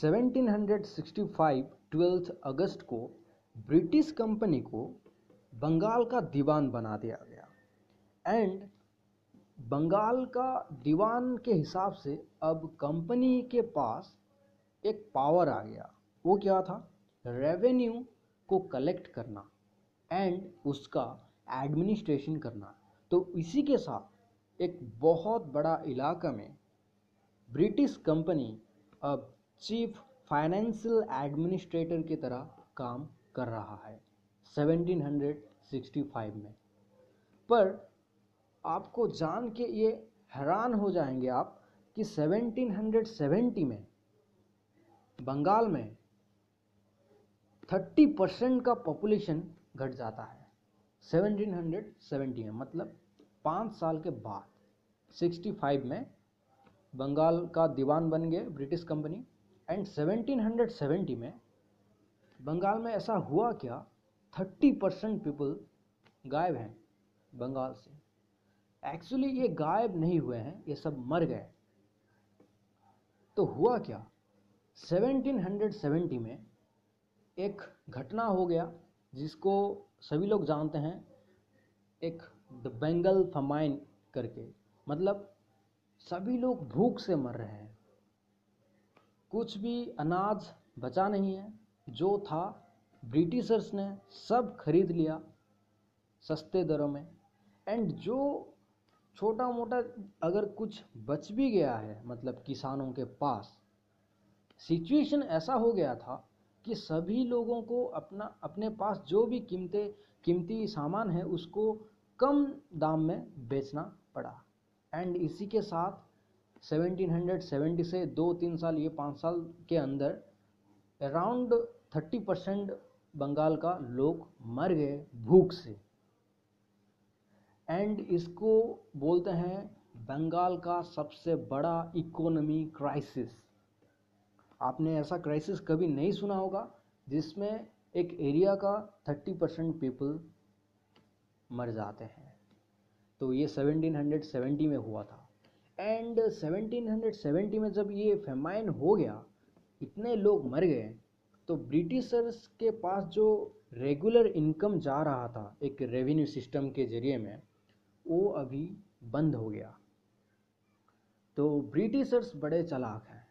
1765 twelfth अगस्त को British company को बंगाल का दीवान बना दिया गया। एंड बंगाल का दीवान के हिसाब से अब कंपनी के पास एक पावर आ गया। वो क्या था? रेवेन्यू को कलेक्ट करना एंड उसका एडमिनिस्ट्रेशन करना। तो इसी के साथ एक बहुत बड़ा इलाका में ब्रिटिश कंपनी अब चीफ फाइनेंशियल एडमिनिस्ट्रेटर की तरह काम कर रहा है 1765 में। पर आपको जान के ये हैरान हो जाएँगे आप कि 1770 में, बंगाल में 30 परसेंट का पॉपुलेशन घट जाता है 1770 में मतलब पाँच साल के बाद। 65 में बंगाल का दीवान बन गए ब्रिटिश कंपनी। एंड 1770 में बंगाल में ऐसा हुआ क्या? 30 परसेंट पीपल गायब हैं बंगाल से। एक्चुअली ये गायब नहीं हुए हैं, ये सब मर गए। तो हुआ क्या? 1770 में एक घटना हो गया जिसको सभी लोग जानते हैं, एक द बेंगल फमाइन करके। मतलब सभी लोग भूख से मर रहे हैं। कुछ भी अनाज बचा नहीं है, जो था, ब्रिटिशर्स ने सब खरीद लिया सस्ते दरों में। एंड जो छोटा मोटा अगर कुछ बच भी गया है मतलब किसानों के पास सिचुएशन ऐसा हो गया था कि सभी लोगों को अपना, अपने पास जो भी कीमते, कीमती सामान है, उसको कम दाम में बेचना पड़ा। एंड इसी के साथ 1770 से दो तीन साल, ये पाँच साल के अंदर अराउंड 30 परसेंट बंगाल का लोग मर गए भूख से। एंड इसको बोलते हैं बंगाल का सबसे बड़ा इकोनॉमी क्राइसिस। आपने ऐसा क्राइसिस कभी नहीं सुना होगा जिसमें एक एरिया का 30 परसेंट पीपल मर जाते हैं। तो ये 1770 में हुआ था। एंड 1770 में जब ये फेमाइन हो गया इतने लोग मर गए तो ब्रिटिशर्स के पास जो रेगुलर इनकम जा रहा था एक रेवेन्यू सिस्टम के ज़रिए में वो अभी बंद हो गया। तो ब्रिटिशर्स बड़े चलाक हैं।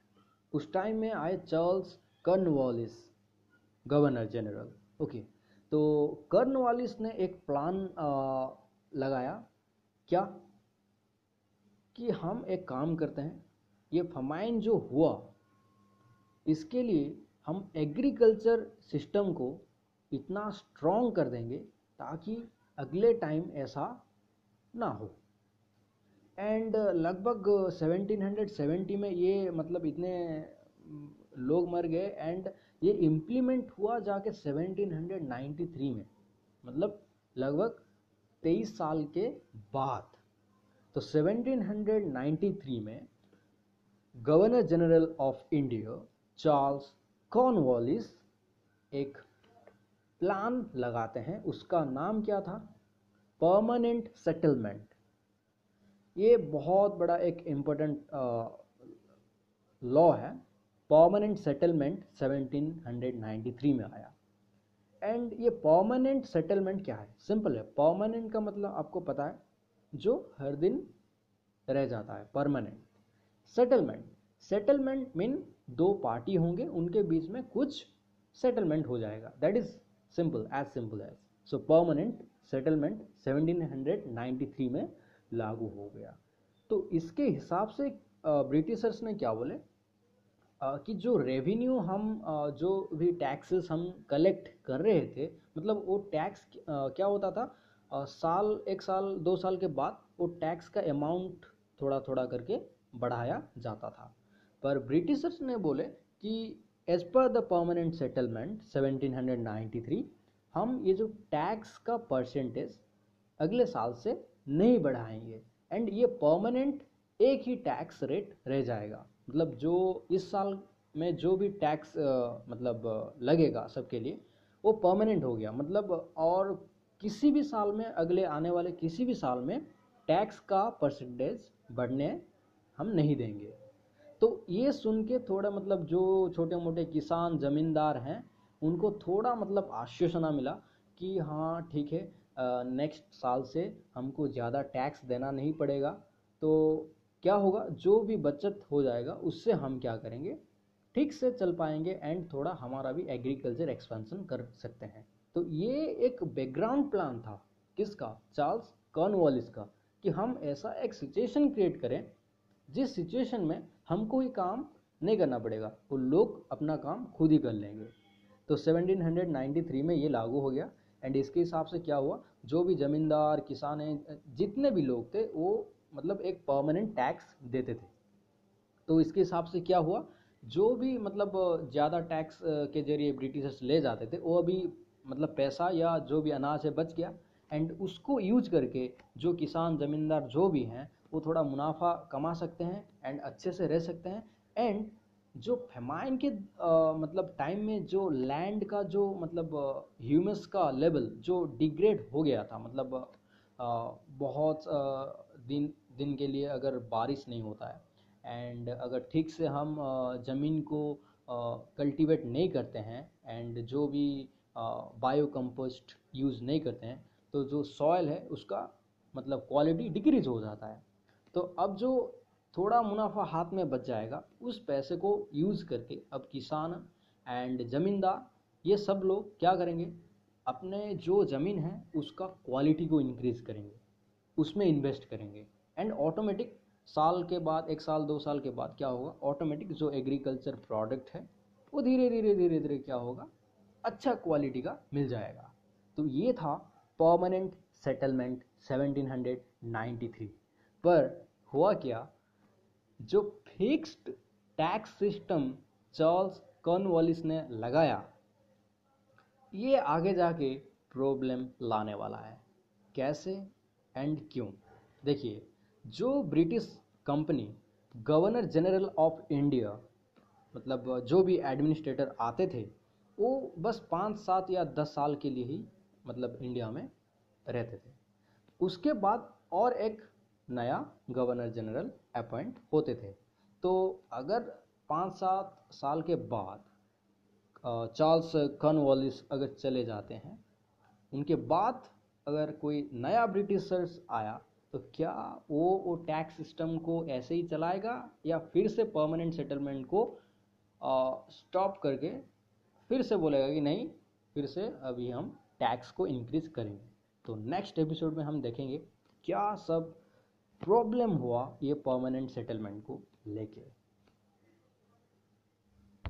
उस टाइम में आए Charles Cornwallis governor general okay तो कर्नवालिस ने एक प्लान आ, लगाया। क्या? कि हम एक काम करते हैं, ये फमाइन जो हुआ, इसके लिए हम एग्रीकल्चर सिस्टम को इतना स्ट्रॉन्ग कर देंगे ताकि अगले टाइम ऐसा ना हो। एंड लगभग 1770 में ये मतलब इतने लोग मर गए एंड ये इम्प्लीमेंट हुआ जाके 1793 में मतलब लगभग 23 साल के बाद। तो 1793 में governor general of India Charles Cornwallis एक प्लान लगाते हैं। उसका नाम क्या था? परमानेंट सेटलमेंट ये बहुत बड़ा एक इम्पोर्टेंट लॉ है। परमानेंट सेटलमेंट 1793 में आया। एंड ये परमानेंट सेटलमेंट क्या है? सिंपल है। परमानेंट का मतलब आपको पता है जो हर दिन रह जाता है परमानेंट सेटलमेंट सेटलमेंट मीन दो पार्टी होंगे, उनके बीच में कुछ सेटलमेंट हो जाएगा. That is simple as simple as so permanent settlement 1793 में लागू हो गया. तो इसके हिसाब से ब्रिटिशर्स ने क्या बोले? कि जो रेवेन्यू हम जो भी टैक्सेस हम कलेक्ट कर रहे थे मतलब वो टैक्स क्या होता था? साल, एक साल, दो साल के बाद वो टैक्स का अमाउंट थोड़ा थोड़ा करके बढ़ाया जाता था। पर ब्रिटिशर्स ने बोले कि as per the permanent settlement 1793 हम ये जो टैक्स का परसेंटेज अगले साल से नहीं बढ़ाएँगे एंड ये परमानेंट एक ही टैक्स रेट रह जाएगा। मतलब जो इस साल में जो भी टैक्स मतलब लगेगा सबके लिए, वो परमानेंट हो गया। मतलब और किसी भी साल में, अगले आने वाले किसी भी साल में टैक्स का परसेंटेज बढ़ने हम नहीं देंगे। तो ये सुन के थोड़ा मतलब जो छोटे मोटे किसान ज़मींदार हैं, उनको थोड़ा मतलब आश्वासना मिला कि हाँ ठीक है नेक्स्ट साल से हमको ज़्यादा टैक्स देना नहीं पड़ेगा। तो क्या होगा, जो भी बचत हो जाएगा, उससे हम क्या करेंगे? ठीक से चल पाएँगे एंड थोड़ा हमारा भी एग्रीकल्चर एक्सपेंशन कर सकते हैं। तो ये एक बैकग्राउंड प्लान था किसका? चार्ल्स कॉर्नवालिस का, कि हम ऐसा एक सिचुएशन क्रिएट करें, जिस सिचुएशन में हमको ही काम नहीं करना पड़ेगा, वो लोग अपना काम खुद ही कर लेंगे। तो 1793 में ये लागू हो गया एंड इसके हिसाब से क्या हुआ? जो भी ज़मींदार, किसान हैं, जितने भी लोग थे, वो मतलब एक परमानेंट टैक्स देते थे। तो इसके हिसाब से क्या हुआ? जो भी मतलब ज़्यादा टैक्स के ज़रिए ब्रिटिशर्स ले जाते थे, वो अभी मतलब पैसा या जो भी अनाज है बच गया एंड उसको यूज़ करके जो किसान ज़मींदार जो भी हैं वो थोड़ा मुनाफा कमा सकते हैं एंड अच्छे से रह सकते हैं एंड जो फेमाइन के आ, मतलब टाइम में जो लैंड का जो मतलब ह्यूमस का लेवल जो डिग्रेड हो गया था मतलब आ, बहुत आ, दिन दिन के लिए अगर बारिश नहीं होता है एंड अगर ठीक से हम ज़मीन को कल्टीवेट नहीं करते हैं एंड जो भी बायो कंपोस्ट यूज़ नहीं करते हैं तो जो सॉयल है, उसका मतलब क्वालिटी डिक्रीज हो जाता है। तो अब जो थोड़ा मुनाफा हाथ में बच जाएगा, उस पैसे को यूज़ करके अब किसान एंड ज़मींदार, ये सब लोग क्या करेंगे? अपने जो ज़मीन है, उसका क्वालिटी को इंक्रीज़ करेंगे। उसमें इन्वेस्ट करेंगे। एंड ऑटोमेटिक साल के बाद, एक साल, दो साल के बाद क्या होगा? ऑटोमेटिक जो एग्रीकल्चर प्रोडक्ट है, वो धीरे धीरे धीरे धीरे क्या होगा? अच्छा क्वालिटी का मिल जाएगा। तो ये था परमानेंट सेटलमेंट 1793 पर हुआ क्या? जो fixed tax system Charles Cornwallis ने लगाया, ये आगे जाके प्रॉब्लम लाने वाला है। कैसे एंड क्यों? देखिए, जो British company governor general of India मतलब जो भी एडमिनिस्ट्रेटर आते थे वो बस पाँच, सात या दस साल के लिए ही मतलब इंडिया में रहते थे। उसके बाद और एक नया गवर्नर जनरल अपॉइंट होते थे। तो अगर पाँच, सात साल के बाद चार्ल्स कॉर्नवालिस अगर चले जाते हैं, उनके बाद अगर कोई नया ब्रिटिशर्स आया तो क्या वो वो टैक्स सिस्टम को ऐसे ही चलाएगा या फिर से परमानेंट सेटलमेंट को स्टॉप करके फिर से बोलेगा कि नहीं, फिर से अभी हम टैक्स को इंक्रीज करेंगे। तो नेक्स्ट एपिसोड में हम देखेंगे क्या सब प्रॉब्लम हुआ ये परमानेंट सेटलमेंट को लेके।